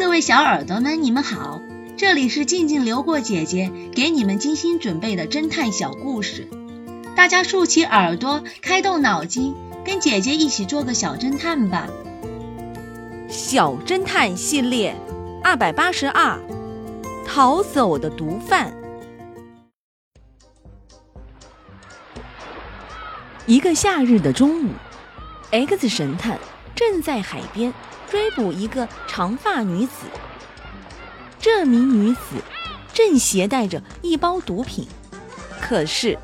各位小耳朵们，你们好，这里是静静流过姐姐给你们精心准备的侦探小故事，大家竖起耳朵，开动脑筋，跟姐姐一起做个小侦探吧。小侦探系列二百八十二，逃走的毒贩。一个夏日的中午，X 神探正在海边追捕一个长发女子。这名女子正携带着一包毒品，可是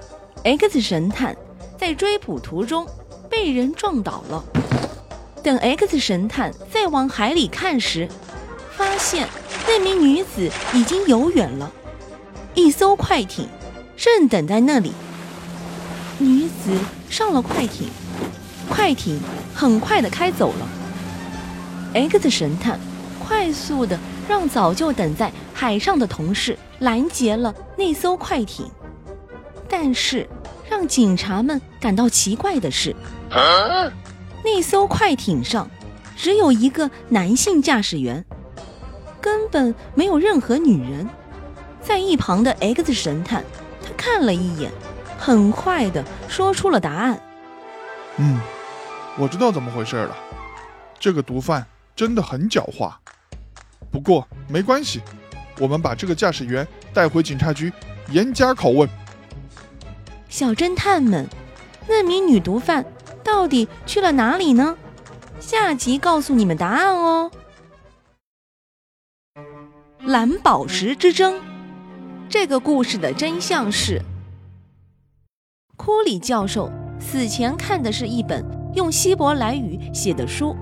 X 神探在追捕途中被人撞倒了。等 X 神探再往海里看时，发现那名女子已经游远了，一艘快艇正等在那里。女子上了快艇，快艇很快的开走了。X 神探快速的让早就等在海上的同事拦截了那艘快艇，但是让警察们感到奇怪的是，那艘快艇上只有一个男性驾驶员，根本没有任何女人。在一旁的 X 神探，他看了一眼。很快的说出了答案。嗯，我知道怎么回事了。这个毒贩真的很狡猾。不过没关系，我们把这个驾驶员带回警察局，严加拷问。小侦探们，那名女毒贩到底去了哪里呢？下集告诉你们答案哦。蓝宝石之争，这个故事的真相是。库里教授死前看的是一本用希伯来语写的书，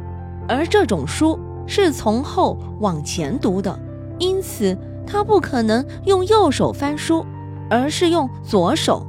而这种书是从后往前读的，因此他不可能用右手翻书，而是用左手。